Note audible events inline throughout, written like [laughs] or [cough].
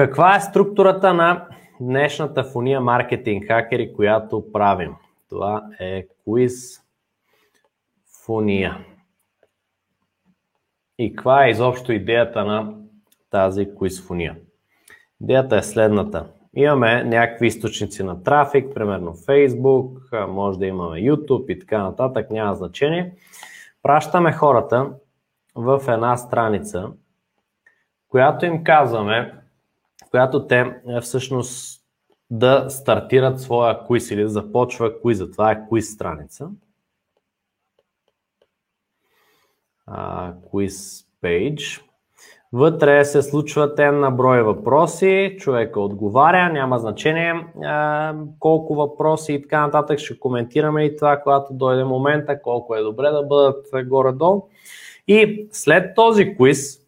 Каква е структурата на днешната фуния маркетинг хакери, която правим? Това е квиз фуния. И каква е изобщо идеята на тази квиз фуния? Идеята е следната. Имаме някакви източници на трафик, примерно Facebook, може да имаме YouTube и така нататък, няма значение. Пращаме хората в една страница, която им казваме, която те е, всъщност да стартират своя квиз или да започва квиза. Това е квиз страница. Quiz page. Вътре се случват на брой въпроси, човека отговаря, няма значение а, колко въпроси и така нататък. Ще коментираме и това, когато дойде момента, колко е добре да бъдат горе-долу. И след този квиз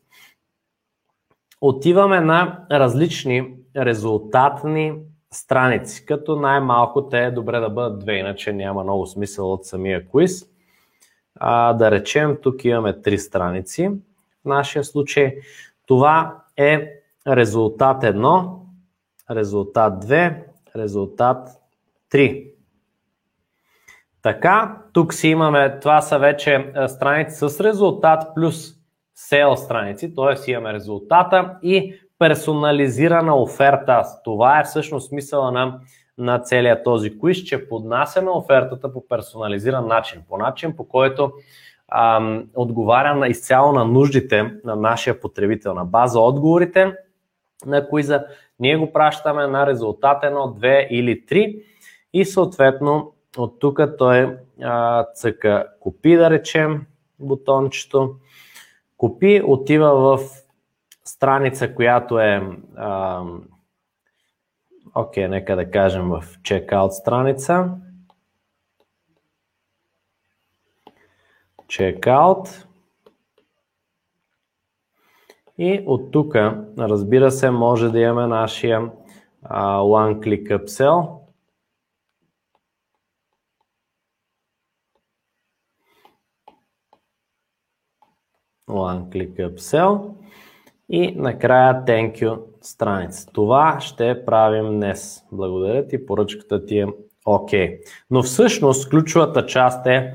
отиваме на различни резултатни страници, като най-малко те е добре да бъдат две, иначе няма много смисъл от самия квиз. А, да речем, тук имаме три страници. В нашия случай това е резултат 1, резултат 2, резултат 3. Така, тук си имаме, това са вече страници с резултат плюс sales страници, т.е. имаме резултата и персонализирана оферта. Това е всъщност смисъла на, на целият този квиз, че поднасяме офертата по персонализиран начин, по начин по който ам, отговаря на изцяло на нуждите на нашия потребител, на база отговорите на квиза. Ние го пращаме на резултат 1, 2 или 3 и съответно от тук той а, цъка копи, да речем, бутончето. Копи отива в страница, която е окей, okay, нека да кажем в checkout страница. Checkout. И от тук, разбира се, може да имаме нашия One Click Upsell. One Click Upsell и накрая Thank you страница. Това ще правим днес. Благодаря ти, поръчката ти е окей. Okay. Но всъщност ключовата част е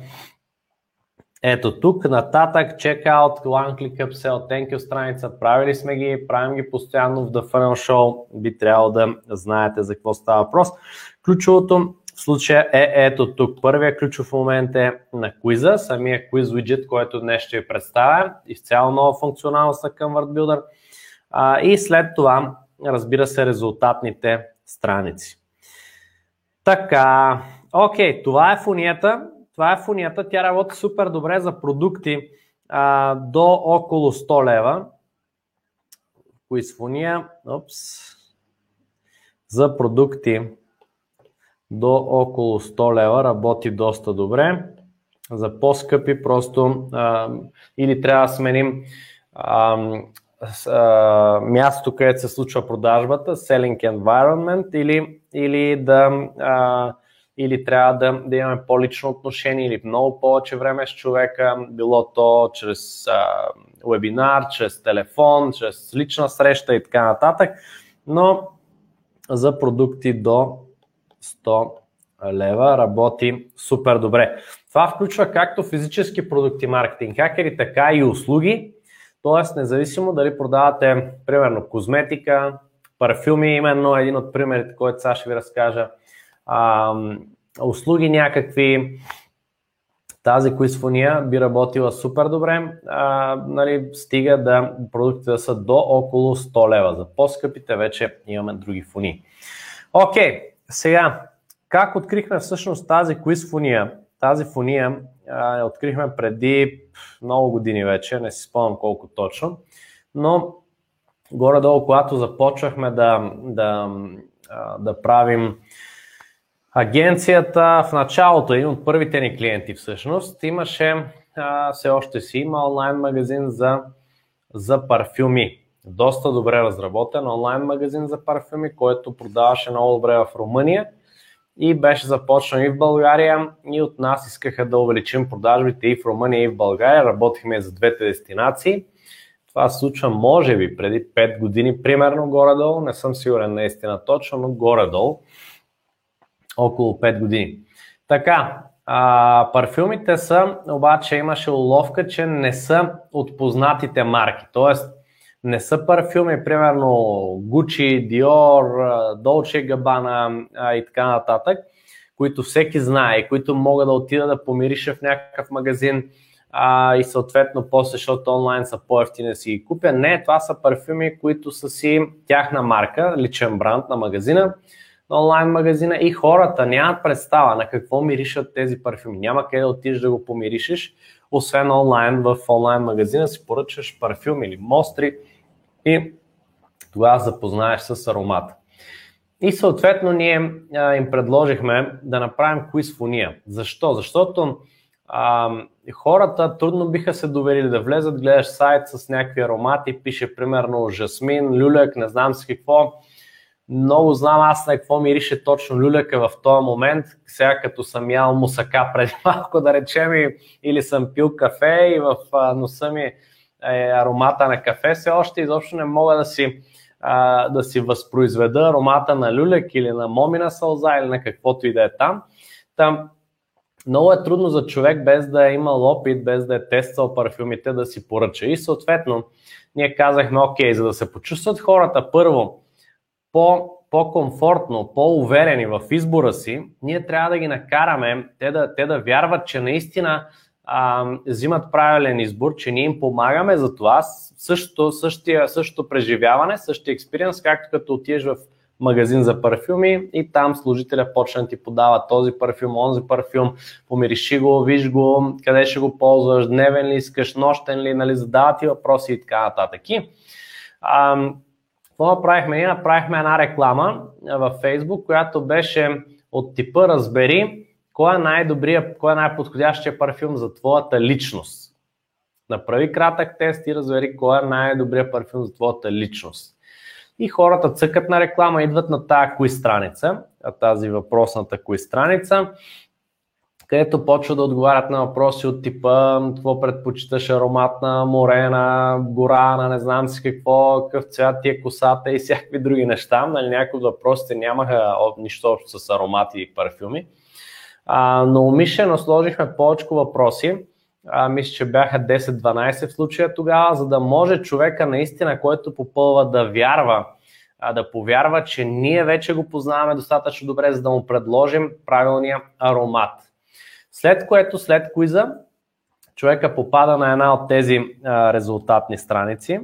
ето тук, нататък, checkout, one click upsell, thank you страница, правили сме ги, правим ги постоянно в The Funnel Show, би трябвало да знаете за какво става въпрос. Ключовото в случая е ето тук. Първия ключов момент е на квиза, самия квиз widget, който днес ще ви представя. Изцяло нова функционалност на Convert Builder. А, и след това, разбира се, резултатните страници. Така, окей, това е фунията. Това е фунията. Тя работи супер добре за продукти а, до около 100 лева. Квиз фуния. Опс. За продукти до около 100 лева работи доста добре. За по-скъпи просто а, или трябва да сменим а, а, място, където се случва продажбата, selling environment или, или да а, или трябва да, да имаме по-лично отношение или много повече време с човека, било то чрез а, вебинар, чрез телефон, чрез лична среща и така нататък, но за продукти до 100 лева работи супер добре. Това включва както физически продукти маркетинг хакери, така и услуги. Тоест, независимо дали продавате, примерно, козметика, парфюми, именно един от примерите, който сега ще ви разкажа, а, услуги някакви, тази квизфония би работила супер добре, а, нали, стига да продуктите да са до около 100 лева. За по-скъпите вече имаме други фони. Окей, okay, сега как открихме всъщност тази квиз фония? Тази фония я открихме преди много години вече, не си спомням колко точно, но горе-долу, когато започвахме да, да, да правим агенцията, в началото, един от първите ни клиенти всъщност, имаше, все още си има онлайн магазин за, за парфюми. Доста добре разработен онлайн магазин за парфюми, който продаваше много добре в Румъния и беше започнал и в България и от нас искаха да увеличим продажбите и в Румъния и в България. Работихме за двете дестинации. Това се случва, може би, преди 5 години, примерно горе-долу, не съм сигурен наистина точно, но горе-долу, около 5 години. Така, а, парфюмите са, обаче имаше уловка, че не са от познатите марки. Тоест, не са парфюми, примерно Gucci, Dior, Dolce Gabbana и така нататък, които всеки знае които могат да отида да помириша в някакъв магазин а, и съответно после, защото онлайн са по-ефтини да си ги купя. Не, това са парфюми, които са си тяхна марка, личен бранд на магазина, на онлайн магазина и хората нямат представа на какво миришат тези парфюми. Няма къде да отидеш да го помиришеш, освен онлайн, в онлайн магазина си поръчаш парфюм или мостри и тогава запознаеш с аромата. И съответно ние а, им предложихме да направим квиз-фония. Защо? Защото а, хората трудно биха се доверили да влезат, гледаш сайт с някакви аромати, пише примерно жасмин, люлек, не знам си какво. Много знам аз на какво мирише точно люлека в този момент. Сега като съм ял мусака преди [laughs] малко, да речем, или съм пил кафе и в носа ми е аромата на кафе, все още изобщо не мога да си, а, да си възпроизведа аромата на люлек или на момина сълза или на каквото и да е там. Там много е трудно за човек без да е имал опит, без да е тествал парфюмите да си поръча. И съответно, ние казахме, окей, за да се почувстват хората първо по, по-комфортно, по-уверени в избора си, ние трябва да ги накараме те да, те да вярват, че наистина а, взимат правилен избор, че ние им помагаме за това. Същото, същия, същото преживяване, същия експириенс, както като отидеш в магазин за парфюми и там служителя почне да ти подава този парфюм, онзи парфюм, помириши го, виж го, къде ще го ползваш, дневен ли искаш, нощен ли, нали, задава ти въпроси и така нататък. Какво направихме? Ние направихме една реклама във Facebook, която беше от типа разбери кой е най-добрия, кой е най-подходящия парфюм за твоята личност. Направи кратък тест и разбери кой е най-добрия парфюм за твоята личност. И хората цъкат на реклама, идват на тази кои страница, тази въпросната кои страница, където почва да отговарят на въпроси от типа какво предпочиташ аромат на море, гора, на не знам си какво, какъв цвят ти е косата и всякакви други неща. Нали, някои от въпросите нямаха нищо общо с аромати и парфюми. А, но умишлено сложихме повече въпроси, а, мисля, че бяха 10-12 в случая тогава, за да може човека наистина, който попълва да вярва, а, да повярва, че ние вече го познаваме достатъчно добре, за да му предложим правилния аромат. След което, след куиза, човека попада на една от тези а, резултатни страници,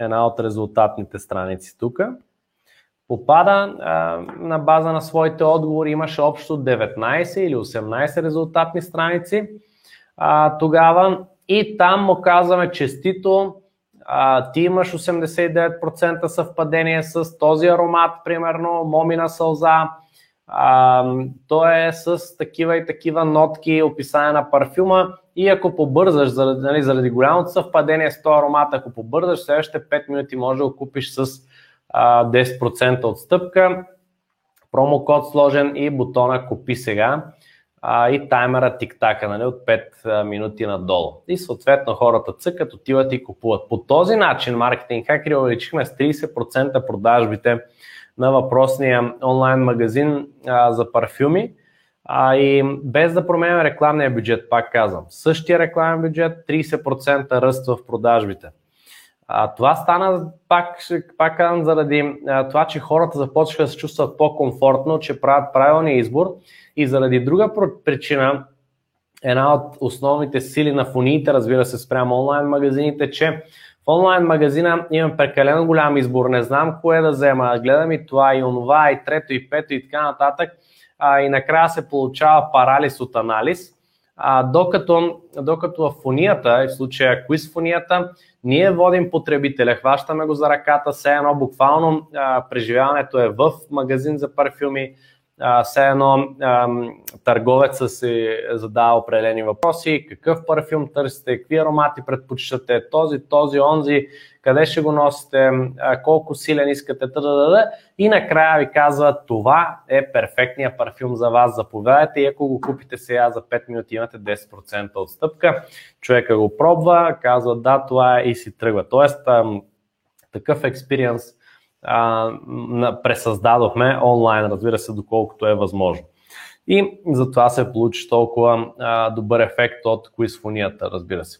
една от резултатните страници тук. Попада на база на своите отговори, имаше общо 19 или 18 резултатни страници тогава. И там му казваме честито, ти имаш 89% съвпадение с този аромат, примерно момина сълза, а, то е с такива и такива нотки, описание на парфюма. И ако побързаш, заради, нали, заради голямото съвпадение с този аромат, ако побързаш, следващите 5 минути може да го купиш с 10% отстъпка, промокод сложен и бутона купи сега а, и таймера тик-така нали, от 5 минути надолу. И съответно хората цъкат, отиват и купуват. По този начин маркетинг хакери увеличихме с 30% продажбите на въпросния онлайн магазин а, за парфюми. А, и без да променяме рекламния бюджет, пак казвам, същия рекламен бюджет, 30% ръст в продажбите. Това стана, пак, пак казвам, заради това, че хората започнаха да се чувстват по-комфортно, че правят правилния избор и заради друга причина, една от основните сили на фуниите, разбира се, спрямо онлайн магазините, че в онлайн магазина имам прекалено голям избор, не знам кое да взема, гледам и това, и онова, и трето, и пето, и така нататък. А, и накрая се получава парализ от анализ. А, докато, докато в фунията, в случая квиз фунията, ние водим потребителя, хващаме го за ръката, все едно буквално а, преживяването е в магазин за парфюми, а, все едно а, търговеца си задава определени въпроси, какъв парфюм търсите, какви аромати предпочитате, този, този, онзи, къде ще го носите, колко силен искате, т.д. и накрая ви казва това е перфектният парфюм за вас, заповядайте и ако го купите сега за 5 минути имате 10% отстъпка. Човека го пробва, казва да, това е и си тръгва. Тоест, такъв експириенс пресъздадохме онлайн, разбира се, доколкото е възможно. И затова се получи толкова а, добър ефект от квизфонията, разбира се.